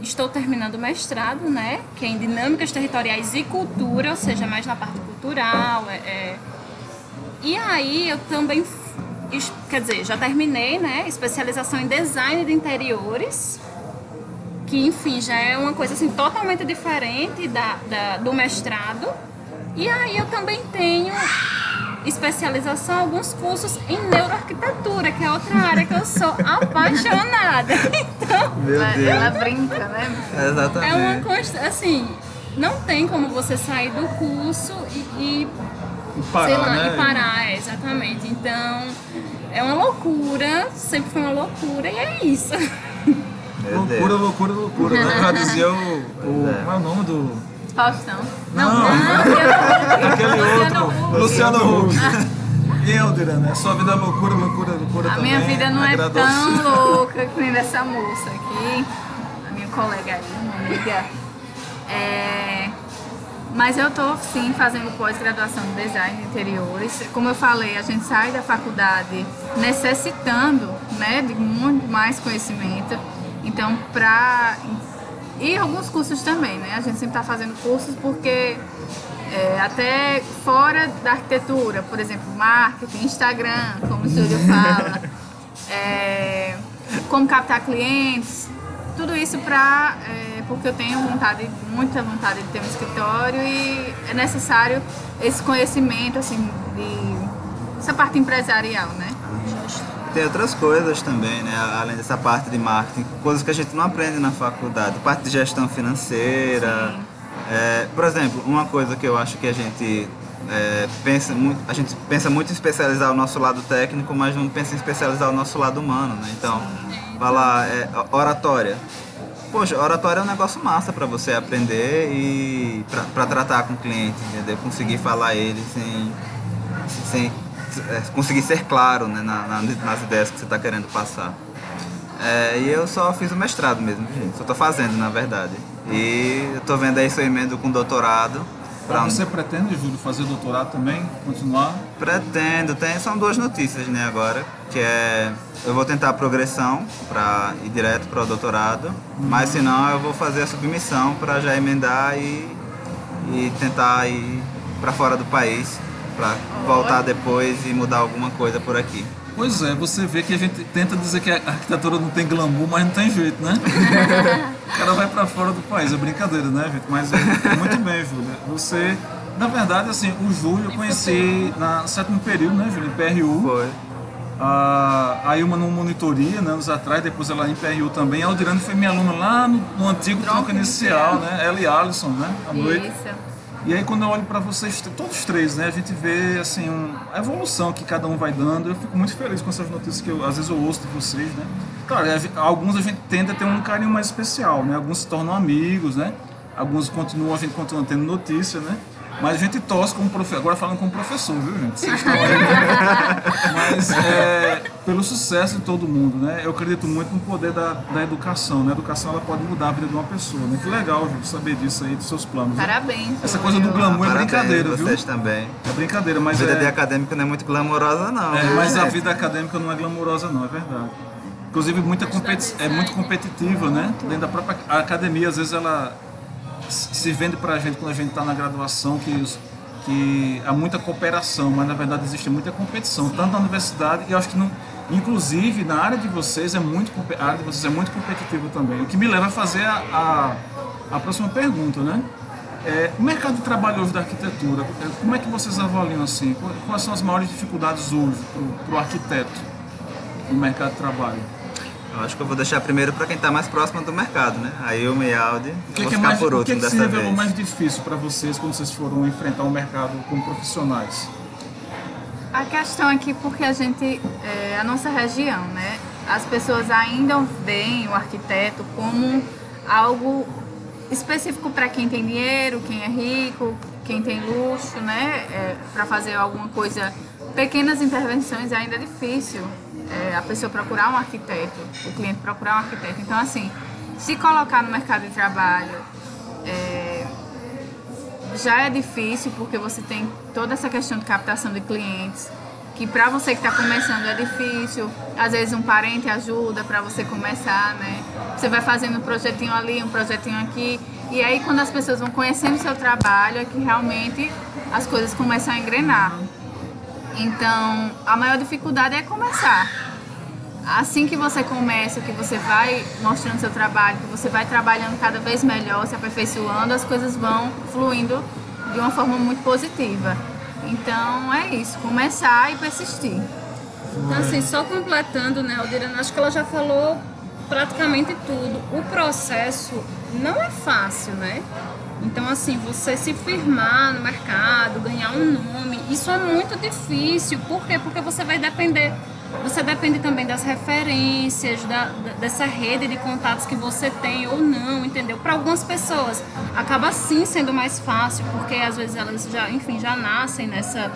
estou terminando o mestrado, né, que é em Dinâmicas Territoriais e Cultura, ou seja, mais na parte cultural. É, é... E aí eu também, quer dizer, já terminei, né, especialização em Design de Interiores que enfim já é uma coisa assim totalmente diferente da, da, do mestrado. E aí eu também tenho especialização, alguns cursos em neuroarquitetura, que é outra área que eu sou apaixonada. Então, ela brinca, né? É Exatamente. é uma coisa assim, não tem como você sair do curso e, e E parar, sei lá, né? e parar, é, exatamente. Então, é uma loucura, sempre foi uma loucura e é isso. Meu Loucura, Deus. loucura, loucura, né? Dizia o. é. Qual é o nome do. Faustão. Não, aquele outro. Luciano Huck. Eldira, né? Sua vida é loucura, loucura, loucura A também. minha vida não é tão louca que nem dessa moça aqui, a minha colega aí, uma amiga. É, Mas eu tô sim fazendo pós-graduação em design de interiores. Como eu falei, a gente sai da faculdade necessitando né, de muito mais conhecimento. Então, para. E alguns cursos também, né? A gente sempre está fazendo cursos porque é, até fora da arquitetura, por exemplo, marketing, Instagram, como o Júlio fala, é, como captar clientes, tudo isso para porque eu tenho vontade, muita vontade de ter um escritório e é necessário esse conhecimento assim de essa parte empresarial, né? Tem outras coisas também, né? Além dessa parte de marketing, coisas que a gente não aprende na faculdade. Parte de gestão financeira. É, por exemplo, uma coisa que eu acho que a gente é, pensa muito, a gente pensa muito em especializar o nosso lado técnico, mas não pensa em especializar o nosso lado humano, né? Então, falar é, oratória. Poxa, oratória é um negócio massa para você aprender e para tratar com o cliente, entendeu? Conseguir falar ele sem, sem conseguir ser claro né, na- na- nas ideias que você está querendo passar. É, e eu só fiz o mestrado mesmo, gente. Só tô fazendo, na verdade. E eu tô vendo aí se eu emendo com doutorado. Pra Você pretende, Júlio, fazer doutorado também? Continuar? Pretendo, tem, são duas notícias né, agora, que é eu vou tentar a progressão para ir direto para o doutorado, mas se não eu vou fazer a submissão para já emendar e, e tentar ir para fora do país, para voltar depois e mudar alguma coisa por aqui. Pois é, você vê que a gente tenta dizer que a arquitetura não tem glamour, mas não tem jeito, né? o cara vai pra fora do país, é brincadeira, né, gente? Mas é, muito bem, Júlia. Você, na verdade, assim, o Júlio eu conheci na sétimo período, né, Júlio? Em PRU. Foi. A, a Ilma no monitoria, né, anos atrás, depois ela em PRU também. A Aldirane foi minha aluna lá no, no antigo Tronco tronco inicial, inicial. né? Ela e Alisson, né? À noite. Isso. E aí quando eu olho para vocês, todos três, né, a gente vê assim um- a evolução que cada um vai dando. Eu fico muito feliz com essas notícias que eu, às vezes eu ouço de vocês, né? Claro, a gente- alguns a gente tenta ter um carinho mais especial, né? Alguns se tornam amigos, né? Alguns continuam, a gente continua tendo notícia, né? Mas a gente torce como professor, agora falando como professor, viu, gente? Vocês estão aí. né? Mas é, pelo sucesso de todo mundo, né? Eu acredito muito no poder da, da educação, né? A educação ela pode mudar a vida de uma pessoa, né? Que legal, Júlio, saber disso aí, dos seus planos. né? Parabéns. Essa coisa do glamour é brincadeira, viu? vocês também. É brincadeira, mas A vida é, de acadêmico não é muito glamourosa não. é, viu, mas a vida acadêmica não é glamourosa não, é verdade. Inclusive muita competi é muito competitiva, né? Dentro da própria academia, às vezes ela se vende pra gente quando a gente está na graduação que, os- que há muita cooperação, mas na verdade existe muita competição, tanto na universidade e acho que não, inclusive na área de vocês é muito a área de vocês é muito competitiva também. O que me leva a fazer a, a, a próxima pergunta, né? É, o mercado de trabalho hoje da arquitetura, é, como é que vocês avaliam assim? Qu- Quais são as maiores dificuldades hoje para o arquiteto no mercado de trabalho? Eu acho que eu vou deixar primeiro para quem está mais próximo do mercado, né? A Ilma e a Audi. O vou que, que é ficar mais, por o que, último que se dessa revelou vez. mais difícil para vocês quando vocês foram enfrentar o mercado como profissionais? A questão aqui porque a gente, é, a nossa região, né? As pessoas ainda veem o arquiteto como algo específico para quem tem dinheiro, quem é rico, quem tem luxo, né? para fazer alguma coisa, pequenas intervenções ainda é difícil é, a pessoa procurar um arquiteto, o cliente procurar um arquiteto. Então, assim, se colocar no mercado de trabalho, é, já é difícil porque você tem toda essa questão de captação de clientes, que para você que está começando é difícil. Às vezes um parente ajuda para você começar, né? Você vai fazendo um projetinho ali, um projetinho aqui, e aí quando as pessoas vão conhecendo o seu trabalho é que realmente as coisas começam a engrenar. Então, a maior dificuldade é começar. Assim que você começa, que você vai mostrando seu trabalho, que você vai trabalhando cada vez melhor, se aperfeiçoando, as coisas vão fluindo de uma forma muito positiva. Então é isso, começar e persistir. Então, assim, só completando, né, Aldirana, acho que ela já falou praticamente tudo. O processo não é fácil, né? Então, assim, você se firmar no mercado, ganhar um nome, isso é muito difícil. Por quê? Porque você vai depender. Você depende também das referências, da, dessa rede de contatos que você tem ou não, entendeu? Para algumas pessoas acaba sim sendo mais fácil, porque às vezes elas já, enfim, já nascem nessa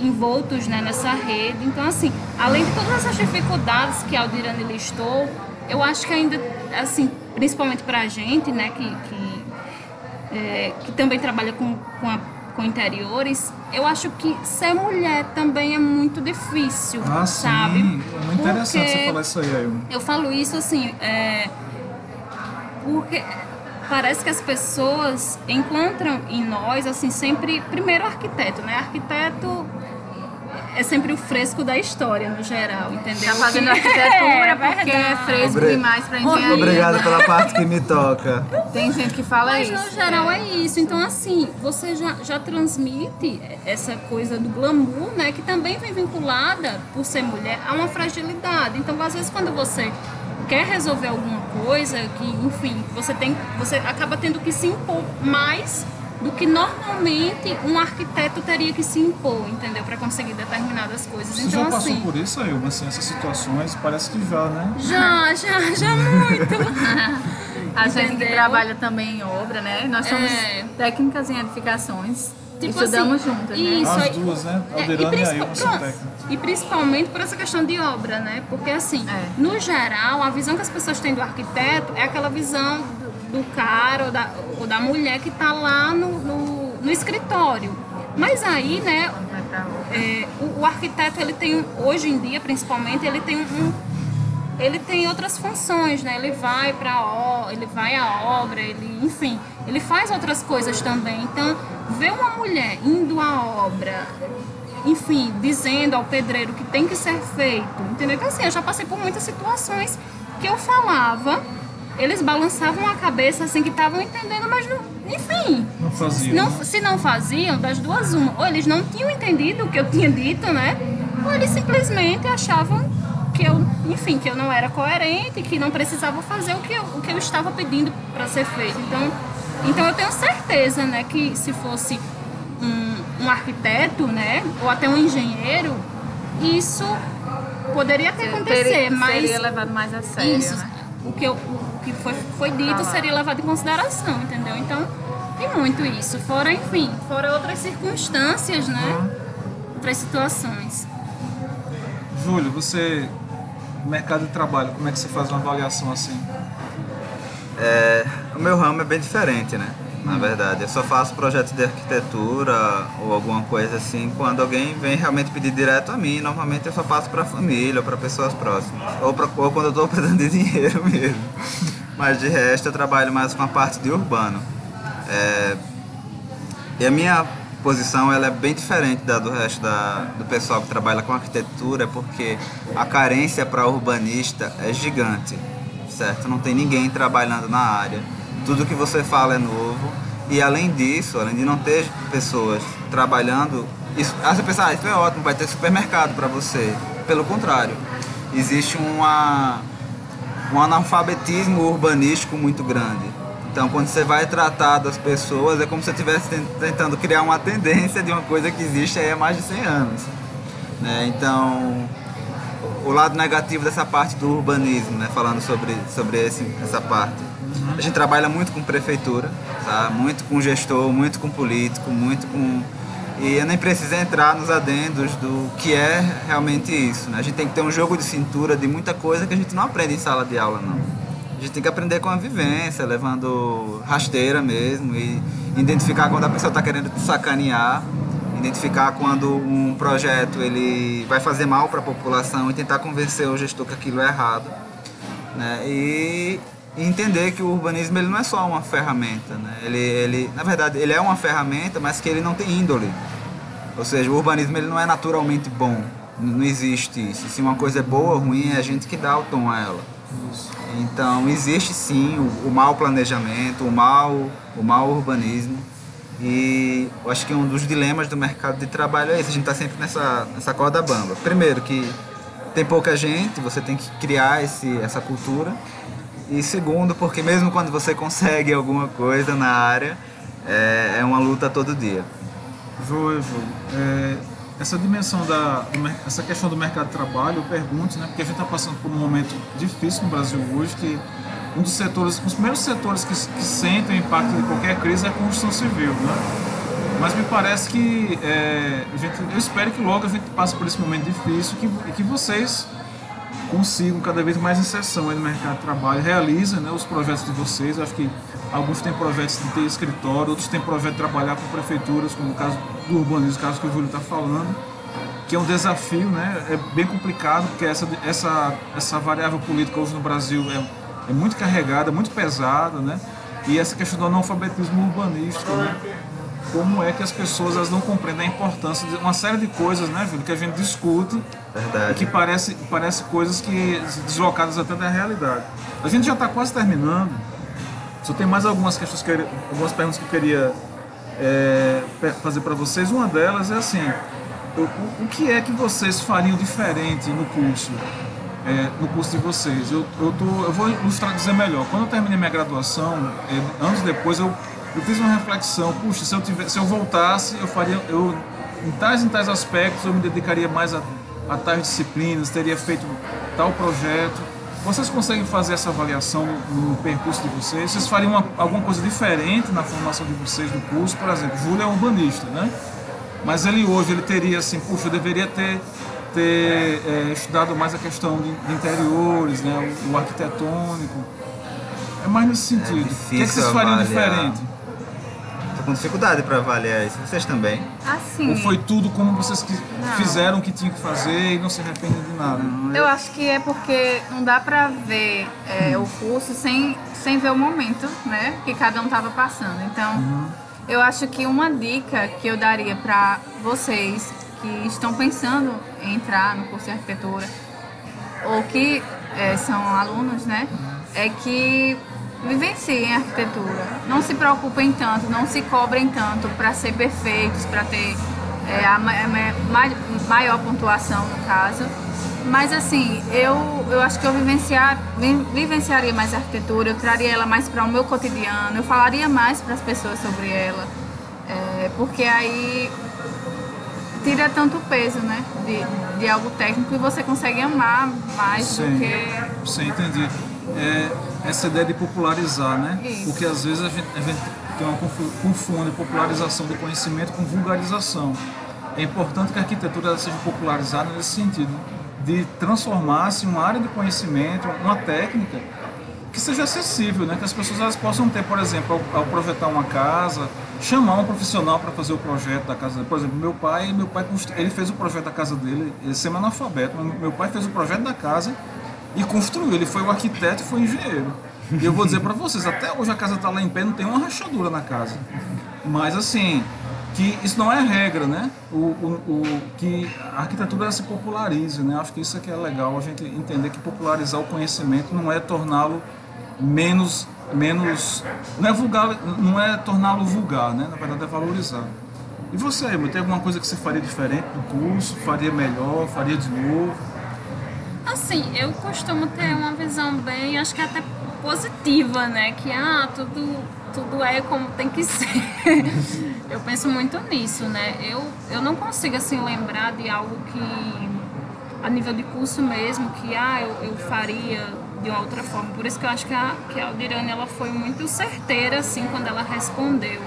envoltos né, nessa rede. Então, assim, além de todas essas dificuldades que a Aldirane listou, eu acho que ainda, assim, principalmente para a gente, né, que, que é, que também trabalha com, com, a, com, interiores, eu acho que ser mulher também é muito difícil, ah, sabe? Sim. É muito interessante porque você falar isso aí, Ailma. Eu falo isso assim, é, porque parece que as pessoas encontram em nós, assim, sempre, primeiro arquiteto, né? Arquiteto é sempre o fresco da história, no geral, entendeu? Tá fazendo arquitetura é, porque é fresco Obri... demais pra engenharia. Obrigado pela parte que me toca. Tem gente que fala Mas, isso. Mas no geral é. é isso. Então, assim, você já, já transmite essa coisa do glamour, né? Que também vem vinculada, por ser mulher, a uma fragilidade. Então, às vezes, quando você quer resolver alguma coisa, que, enfim, você tem, você acaba tendo que se impor mais do que normalmente um arquiteto teria que se impor, entendeu? Para conseguir determinadas coisas. Você então, já passou assim, por isso, Ailma, assim, essas situações? Parece que já, né? Já, já, já muito. A gente que trabalha também em obra, né? Nós somos é... técnicas em edificações. Tipo Estudamos assim, juntas, né? Isso, As duas, né? Alderana é, e, e, a e principalmente por essa questão de obra, né? Porque assim, é. no geral, a visão que as pessoas têm do arquiteto é aquela visão do cara ou da, da mulher que está lá no, no, no, escritório. Mas aí, né, é, o, o, arquiteto, ele tem, hoje em dia, principalmente, ele tem um, ele tem outras funções, né? Ele vai para ele vai à obra, ele, enfim, ele faz outras coisas também. Então, ver uma mulher indo à obra, enfim, dizendo ao pedreiro que tem que ser feito, entendeu? Então, assim, eu já passei por muitas situações que eu falava eles balançavam a cabeça assim que estavam entendendo, mas não, enfim. Não faziam. Não, se não faziam, das duas uma. Ou eles não tinham entendido o que eu tinha dito, né? Ou eles simplesmente achavam que eu, enfim, que eu não era coerente, que não precisava fazer o que eu, o que eu estava pedindo para ser feito. Então, então eu tenho certeza, né, que se fosse um, um arquiteto, né, ou até um engenheiro, isso poderia ter acontecido, mas seria levado mais a sério, isso, né? o que, eu, que foi, foi dito seria levado em consideração, entendeu? Então, tem muito isso. Fora, enfim, fora outras circunstâncias, né? Outras situações. Júlio, você, mercado de trabalho, como é que você faz uma avaliação assim? É, o meu ramo é bem diferente, né? na verdade. Eu só faço projetos de arquitetura ou alguma coisa assim quando alguém vem realmente pedir direto a mim. Normalmente eu só passo para a família ou para pessoas próximas. Ou, pra, ou quando eu estou precisando de dinheiro mesmo. Mas de resto eu trabalho mais com a parte de urbano. É, e a minha posição ela é bem diferente da do resto da, do pessoal que trabalha com arquitetura, porque a carência para urbanista é gigante, certo? Não tem ninguém trabalhando na área tudo que você fala é novo. E além disso, além de não ter pessoas trabalhando, isso, ah, você pensa, ah, isso é ótimo, vai ter supermercado para você. Pelo contrário, existe uma, um analfabetismo urbanístico muito grande. Então, quando você vai tratar das pessoas, é como se você estivesse tentando criar uma tendência de uma coisa que existe há mais de 100 anos. Né? Então, o lado negativo dessa parte do urbanismo, né? falando sobre, sobre esse, essa parte a gente trabalha muito com prefeitura, tá? muito com gestor, muito com político, muito com. E eu nem preciso entrar nos adendos do que é realmente isso. Né? A gente tem que ter um jogo de cintura de muita coisa que a gente não aprende em sala de aula, não. A gente tem que aprender com a vivência, levando rasteira mesmo e identificar quando a pessoa está querendo te sacanear, identificar quando um projeto ele vai fazer mal para a população e tentar convencer o gestor que aquilo é errado. Né? E e entender que o urbanismo ele não é só uma ferramenta, né? ele, ele, na verdade, ele é uma ferramenta, mas que ele não tem índole. Ou seja, o urbanismo ele não é naturalmente bom, não existe isso. Se uma coisa é boa ou ruim, é a gente que dá o tom a ela. Então, existe sim o, o mau planejamento, o mau, o mau urbanismo. E eu acho que um dos dilemas do mercado de trabalho é esse, a gente está sempre nessa, nessa corda bamba. Primeiro que tem pouca gente, você tem que criar esse, essa cultura. E segundo, porque mesmo quando você consegue alguma coisa na área, é, é uma luta todo dia. Joia. É, essa dimensão da essa questão do mercado de trabalho, eu pergunto, né, porque a gente está passando por um momento difícil no Brasil hoje, que um dos setores, os primeiros setores que, que sentem o impacto de qualquer crise é a construção civil, né? Mas me parece que é, gente, eu espero que logo a gente passe por esse momento difícil e que, que vocês consigam cada vez mais inserção no mercado de trabalho, realizem né, os projetos de vocês. Eu acho que alguns têm projetos de ter escritório, outros têm projeto de trabalhar com prefeituras, como o caso do urbanismo, o caso que o Júlio está falando, que é um desafio, né? É bem complicado, porque essa, essa, essa variável política hoje no Brasil é, é muito carregada, muito pesada, né? E essa questão do analfabetismo urbanístico, né? Como é que as pessoas elas não compreendem a importância de uma série de coisas, né, Júlio, que a gente discute Verdade. e que parece, parece coisas que deslocadas até da realidade. A gente já está quase terminando. Só tem mais algumas questões, que, algumas perguntas que eu queria é, fazer para vocês. Uma delas é assim: o, o, que é que vocês fariam diferente no curso? É, no curso de vocês. Eu, eu, tô, eu vou ilustrar dizer melhor. Quando eu terminei minha graduação, é, anos depois eu eu fiz uma reflexão, puxa, se eu, tivesse, se eu voltasse, eu faria, eu, em tais e tais aspectos, eu me dedicaria mais a, a tais disciplinas, teria feito tal projeto. Vocês conseguem fazer essa avaliação no, no percurso de vocês? Vocês fariam uma, alguma coisa diferente na formação de vocês no curso? Por exemplo, Júlio é urbanista, né? Mas ele hoje, ele teria assim, puxa, eu deveria ter, ter é, estudado mais a questão de, de interiores, né? O, o, arquitetônico. É mais nesse sentido. É o que, é que vocês fariam avaliar. diferente? Com dificuldade para avaliar isso. Vocês também? Assim. Ou foi tudo como vocês que fizeram o que tinham que fazer e não se arrependem de nada? Eu acho que é porque não dá para ver é, o curso sem, sem ver o momento, né? Que cada um estava passando. Então, uhum. eu acho que uma dica que eu daria para vocês que estão pensando em entrar no curso de arquitetura ou que é, são alunos, né? É que vivenciem a arquitetura. Não se preocupem tanto, não se cobrem tanto para ser perfeitos, para ter é, a, maior pontuação no caso. Mas assim, eu, eu acho que eu vivenciar, vivenciaria mais a arquitetura, eu traria ela mais para o meu cotidiano, eu falaria mais para as pessoas sobre ela. É, porque aí tira tanto peso, né? De, de algo técnico e você consegue amar mais sim, do que. Sim, entendi. É, essa ideia de popularizar, né? Isso. Porque às vezes a gente, a gente tem uma confunde popularização do conhecimento com vulgarização. É importante que a arquitetura seja popularizada nesse sentido, de transformar-se em uma área de conhecimento, uma técnica que seja acessível, né? que as pessoas elas possam ter, por exemplo, ao, ao projetar uma casa, chamar um profissional para fazer o projeto da casa. Por exemplo, meu pai, meu pai ele fez o projeto da casa dele, ele é semi-analfabeto, meu pai fez o projeto da casa e construiu. Ele foi o arquiteto e foi o engenheiro. E eu vou dizer para vocês, até hoje a casa está lá em pé, não tem uma rachadura na casa. Mas assim, que isso não é regra, né? O, o, o, que a arquitetura se popularize, né? Acho que isso é que é legal, a gente entender que popularizar o conhecimento não é torná-lo menos, menos, não é vulgar, não é torná-lo vulgar, né? Na verdade é valorizar. E você, tem alguma coisa que você faria diferente do curso? Faria melhor? Faria de novo? Assim, eu costumo ter uma visão bem, acho que até positiva, né? Que ah, tudo, tudo é como tem que ser. eu penso muito nisso, né? Eu, eu não consigo assim lembrar de algo que a nível de curso mesmo, que ah, eu, eu faria de uma outra forma. Por isso que eu acho que a, que a Aldirane ela foi muito certeira assim quando ela respondeu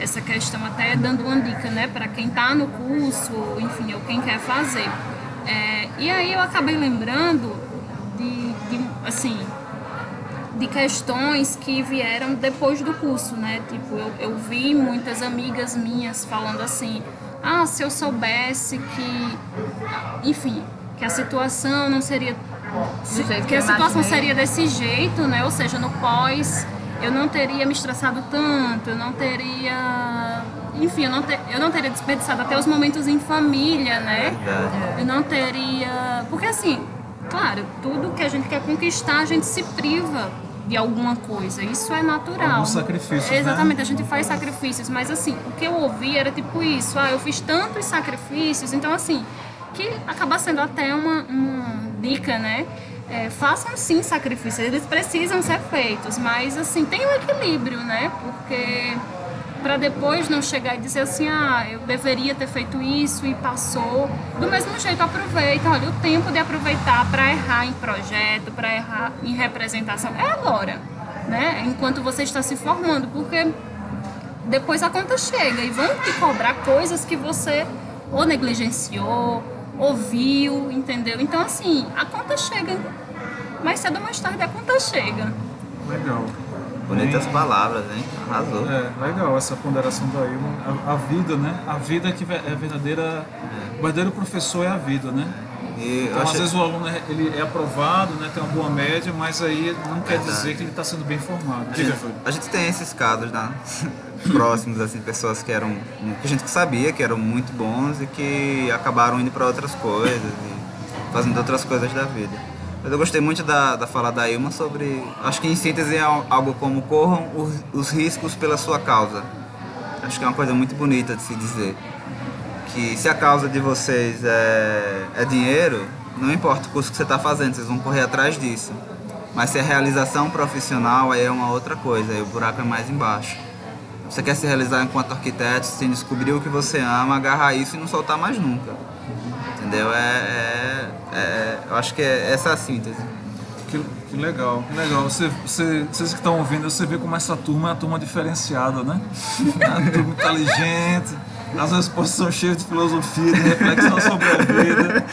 essa questão, até dando uma dica, né, para quem está no curso, enfim, ou quem quer fazer. É, e aí eu acabei lembrando de, de, assim, de questões que vieram depois do curso, né? Tipo, eu, eu vi muitas amigas minhas falando assim, ah, se eu soubesse que, enfim, que a situação não seria que a situação seria desse jeito, né? Ou seja, no pós eu não teria me estressado tanto, eu não teria, enfim, eu não, eu não teria desperdiçado até os momentos em família, né? Verdade. Eu não teria, porque assim, claro, tudo que a gente quer conquistar, a gente se priva de alguma coisa. Isso é natural. Alguns sacrifícios, né? Exatamente, a gente faz sacrifícios, mas assim, o que eu ouvi era tipo isso, ah, eu fiz tantos sacrifícios, então assim, que acaba sendo até uma, uma dica, né? É, façam sim sacrifícios, eles precisam ser feitos, mas assim, tem um equilíbrio, né? Porque para depois não chegar e dizer assim, ah, eu deveria ter feito isso e passou. Do mesmo jeito, aproveita. Olha, o tempo de aproveitar para errar em projeto, para errar em representação é agora, né? Enquanto você está se formando, porque depois a conta chega e vão te cobrar coisas que você ou negligenciou, ouviu, entendeu? Então, assim, a conta chega. Mais cedo ou mais tarde a conta chega. Legal. Bonitas palavras, hein? Arrasou. É, legal essa ponderação da Ilma. A, a vida, né? A vida que é verdadeira. O verdadeiro professor é a vida, né? E Então, às achei- vezes o aluno é, ele é aprovado, né, tem uma boa média, mas aí não quer Verdade. dizer que ele está sendo bem formado. A gente, Júlio. a gente tem esses casos né? próximos, assim, pessoas que eram. que a gente sabia que eram muito bons e que acabaram indo para outras coisas e fazendo outras coisas da vida. Mas eu gostei muito da, da fala da Ilma sobre. Acho que em síntese é al- algo como corram os, os riscos pela sua causa. Acho que é uma coisa muito bonita de se dizer. Que se a causa de vocês é, é dinheiro, não importa o curso que você está fazendo, vocês vão correr atrás disso. Mas se é realização profissional, aí é uma outra coisa, aí o buraco é mais embaixo. Você quer se realizar enquanto arquiteto, sem descobrir o que você ama, agarrar isso e não soltar mais nunca. Entendeu? É, é- é- eu acho que é essa a síntese. Que, que legal, que legal. Você, você, vocês que estão ouvindo, você vê como essa turma é uma turma diferenciada, né? É uma turma inteligente, as respostas são cheias de filosofia, de reflexão sobre a vida.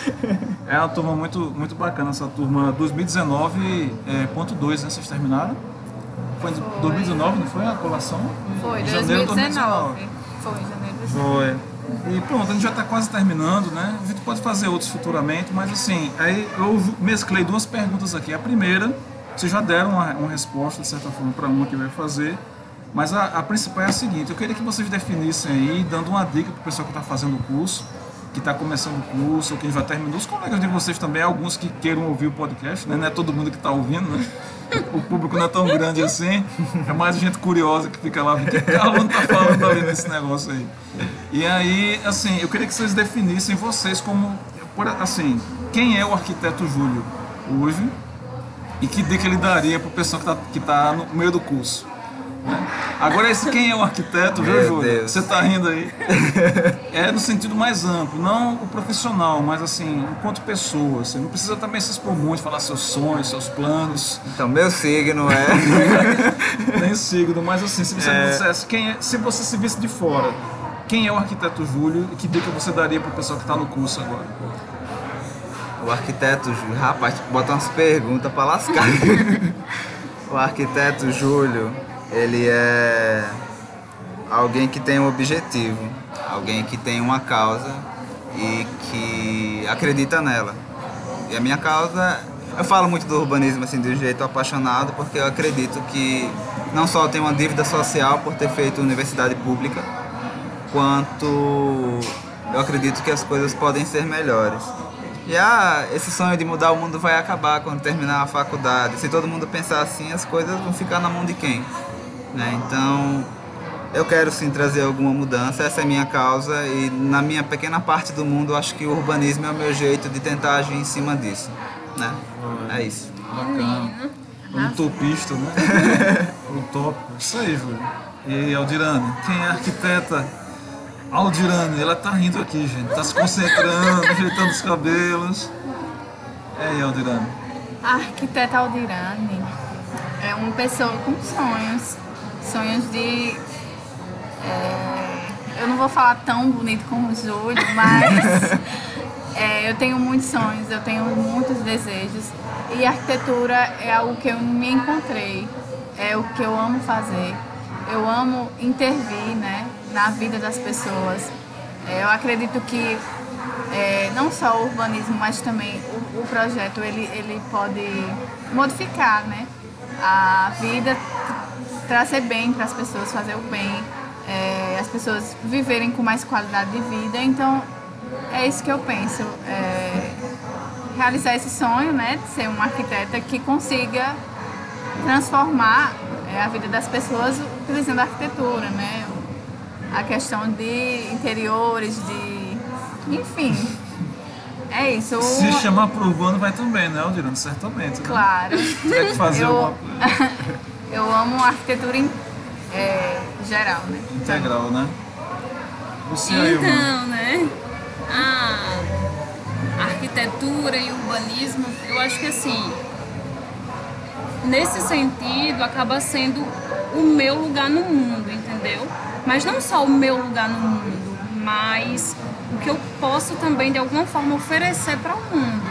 É uma turma muito, muito bacana, essa turma 2019, é, ponto 2, né? Vocês terminaram? Foi em 2019, não foi a colação? Foi, Janeiro de 2019. Foi, janeiro de 2019. Foi. E pronto, a gente já está quase terminando, né? A gente pode fazer outros futuramente, mas assim, aí eu mesclei duas perguntas aqui. A primeira, vocês já deram uma, uma resposta, de certa forma, para uma que vai fazer, mas a, a principal é a seguinte: eu queria que vocês definissem aí, dando uma dica para o pessoal que está fazendo o curso, que está começando o curso, ou que já terminou, os colegas de vocês também, alguns que queiram ouvir o podcast, né? Não é todo mundo que está ouvindo, né? O público não é tão grande assim, é mais gente curiosa que fica lá, o que o aluno tá falando ali nesse negócio aí. E aí, assim, eu queria que vocês definissem vocês como, assim, quem é o arquiteto Júlio hoje e que dica ele daria para o pessoal que está tá no meio do curso. Agora, esse quem é o arquiteto, viu, Júlio? Você tá rindo aí. É no sentido mais amplo, não o profissional, mas assim, enquanto pessoa. Você não precisa também se expor muito, falar seus sonhos, seus planos, Então, meu signo é. nem signo, mas assim, se você É. me dissesse quem é, se você se visse de fora, quem é o arquiteto Júlio e que dica você daria para o pessoal que está no curso agora? O arquiteto Júlio. Rapaz, bota umas perguntas pra lascar. o arquiteto Júlio, ele é alguém que tem um objetivo, alguém que tem uma causa e que acredita nela. E a minha causa, eu falo muito do urbanismo assim de um jeito apaixonado, porque eu acredito que não só tenho uma dívida social por ter feito universidade pública, quanto eu acredito que as coisas podem ser melhores. E ah, esse sonho de mudar o mundo vai acabar quando terminar a faculdade. Se todo mundo pensar assim, as coisas vão ficar na mão de quem? Né? Então, eu quero sim trazer alguma mudança, essa é a minha causa e na minha pequena parte do mundo, eu acho que o urbanismo é o meu jeito de tentar agir em cima disso. Né? É isso. Bacana. Um utopista, né? Utópico. Isso aí, Júlio. E Aldirane, quem é a arquiteta? Aldirane, ela tá rindo aqui, gente. Tá se concentrando, ajeitando os cabelos. É aí, Aldirane. A arquiteta Aldirane é uma pessoa com sonhos. Sonhos de. é, eu não vou falar tão bonito como o Júlio, mas É, eu tenho muitos sonhos, eu tenho muitos desejos e arquitetura é algo que eu me encontrei, é o que eu amo fazer. Eu amo intervir né, na vida das pessoas. É, eu acredito que é, não só o urbanismo, mas também o, o projeto ele, ele pode modificar né, a vida, trazer bem para as pessoas, fazer o bem, é, as pessoas viverem com mais qualidade de vida. Então é isso que eu penso. É, realizar esse sonho né, de ser uma arquiteta que consiga transformar é, a vida das pessoas utilizando a arquitetura, né? A questão de interiores, de. Enfim. É isso. Se chamar pro urbano vai também, né, Aldirano? Certamente. Né? Claro. Tiver que fazer eu, alguma coisa. eu amo a arquitetura em, é, geral, né? Integral, né? Você aí. Então, né? A arquitetura e urbanismo, eu acho que assim, nesse sentido, acaba sendo o meu lugar no mundo, entendeu? Mas não só o meu lugar no mundo, mas o que eu posso também de alguma forma oferecer para o mundo.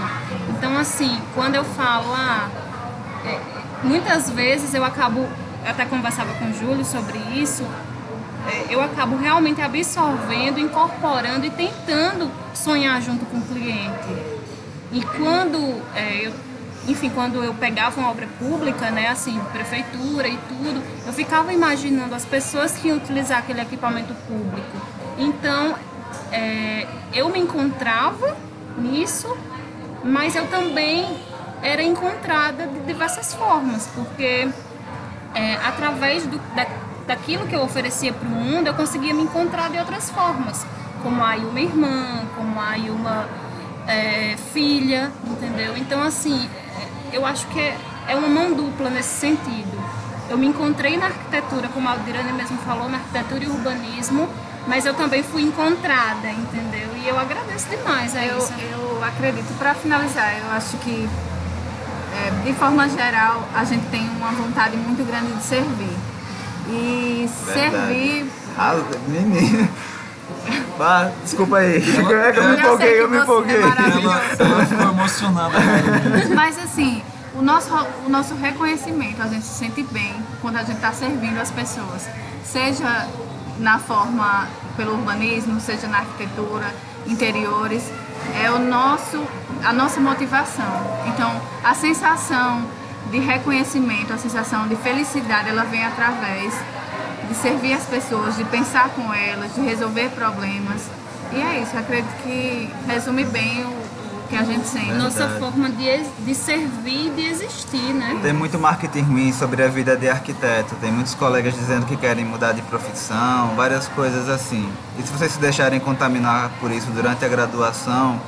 Então, assim, quando eu falo, ah, é, muitas vezes eu acabo, até conversava com o Júlio sobre isso, é, eu acabo realmente absorvendo, incorporando e tentando sonhar junto com o cliente. E quando é, eu enfim, quando eu pegava uma obra pública, né, assim, prefeitura e tudo, eu ficava imaginando as pessoas que iam utilizar aquele equipamento público. Então, é, eu me encontrava nisso, mas eu também era encontrada de diversas formas, porque é, através do, da, daquilo que eu oferecia para o mundo, eu conseguia me encontrar de outras formas, como a Ilma irmã, como a Ilma é, filha, entendeu? Então, assim, eu acho que é, é uma mão dupla nesse sentido. Eu me encontrei na arquitetura, como a Aldirane mesmo falou, na arquitetura e urbanismo, mas eu também fui encontrada, entendeu? E eu agradeço demais a Eu, isso. eu acredito, para finalizar, eu acho que, é, de forma geral, a gente tem uma vontade muito grande de servir. E servir. Ah, menina. Vá, desculpa aí. É que eu me empolguei, eu me é empolguei. maravilhoso. Ela, ela ficou emocionada. agora. Mas assim, o nosso, o nosso reconhecimento, a gente se sente bem quando a gente está servindo as pessoas. Seja na forma pelo urbanismo, seja na arquitetura, interiores, é o nosso, a nossa motivação. Então, a sensação de reconhecimento, a sensação de felicidade, ela vem através de servir as pessoas, de pensar com elas, de resolver problemas. E é isso, acredito que resume bem o, que a gente sente. Nossa forma de, de servir e de existir, né? Tem muito marketing ruim sobre a vida de arquiteto. Tem muitos colegas dizendo que querem mudar de profissão, várias coisas assim. E se vocês se deixarem contaminar por isso durante a graduação,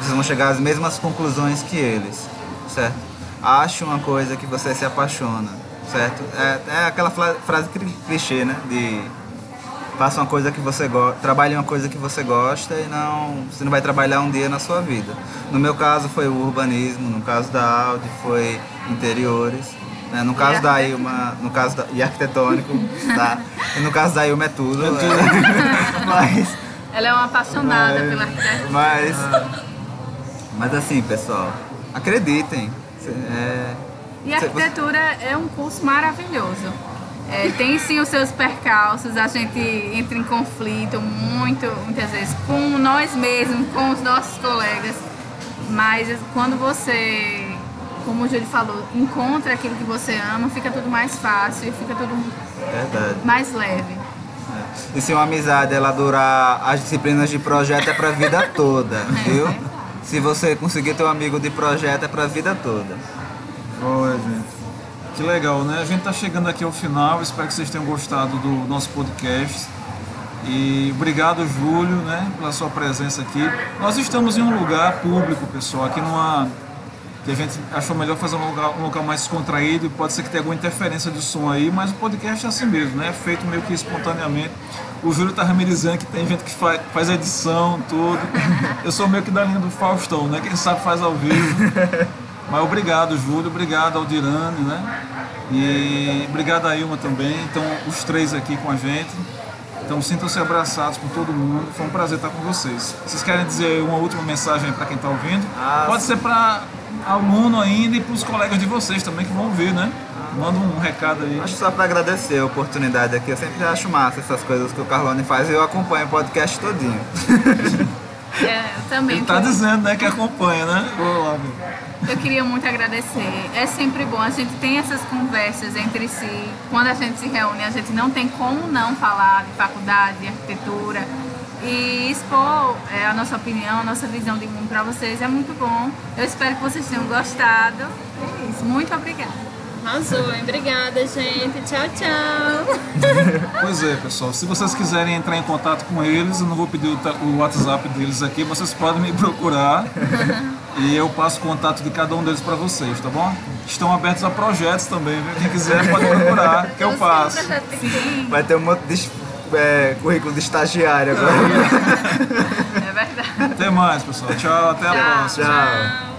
vocês vão chegar às mesmas conclusões que eles, certo? Ache uma coisa que você se apaixona, certo? É, é aquela frase clichê, né? De faça uma coisa que você gosta, trabalhe uma coisa que você gosta e não, você não vai trabalhar um dia na sua vida. No meu caso foi o urbanismo, no caso da Audi foi interiores, né? no caso da Ilma, no caso da, e arquitetônico, tá? E no caso da Ilma é tudo. mas, Ela é uma apaixonada mas, pela arquitetura. mas, mas assim, pessoal, acreditem. É, E arquitetura é um curso maravilhoso. É, tem sim os seus percalços, a gente entra em conflito muito, muitas vezes com nós mesmos, com os nossos colegas. Mas quando você, como o Júlio falou, encontra aquilo que você ama, fica tudo mais fácil e fica tudo verdade. mais leve. É. E se uma amizade ela durar as disciplinas de projeto é pra vida toda, viu? Se você conseguir ter um amigo de projeto é pra vida toda. Olha, gente. Que legal, né? A gente tá chegando aqui ao final. Espero que vocês tenham gostado do nosso podcast. E obrigado, Júlio, né, pela sua presença aqui. Nós estamos em um lugar público, pessoal, aqui numa que a gente achou melhor fazer um lugar, um local mais descontraído. Pode ser que tenha alguma interferência de som aí, mas o podcast é assim mesmo, né? É feito meio que espontaneamente. O Júlio tá remerizando que tem gente que faz, faz edição, tudo. Eu sou meio que da linha do Faustão, né? Quem sabe faz ao vivo. Mas obrigado, Júlio, obrigado ao Dirane, né? E obrigado a Ilma também. Então, os três aqui com a gente. Então sintam-se abraçados por todo mundo. Foi um prazer estar com vocês. Vocês querem dizer uma última mensagem para quem está ouvindo? Ah, Pode ser para aluno ainda e para os colegas de vocês também que vão ouvir, né? Manda um recado aí. Acho só para agradecer a oportunidade aqui. Eu sempre acho massa essas coisas que o Carlone faz e eu acompanho o podcast todinho. É, eu também. Ele tá dizendo, né, que acompanha, né? Eu queria muito agradecer. É sempre bom, a gente tem essas conversas entre si. Quando a gente se reúne, a gente não tem como não falar de faculdade, de arquitetura. E expor é, a nossa opinião, a nossa visão de mundo para vocês é muito bom. Eu espero que vocês tenham gostado. É isso. Muito obrigada. Arrasou, hein? Obrigada, gente. Tchau, tchau. Pois é, pessoal. Se vocês quiserem entrar em contato com eles, eu não vou pedir o WhatsApp deles aqui, vocês podem me procurar e eu passo o contato de cada um deles para vocês, tá bom? Estão abertos a projetos também, viu? Quem quiser pode procurar, que eu passo. Sim, Vai ter um monte de é, currículo de estagiário agora. é verdade. Até mais, pessoal. Tchau, até a Tchau. próxima. Tchau.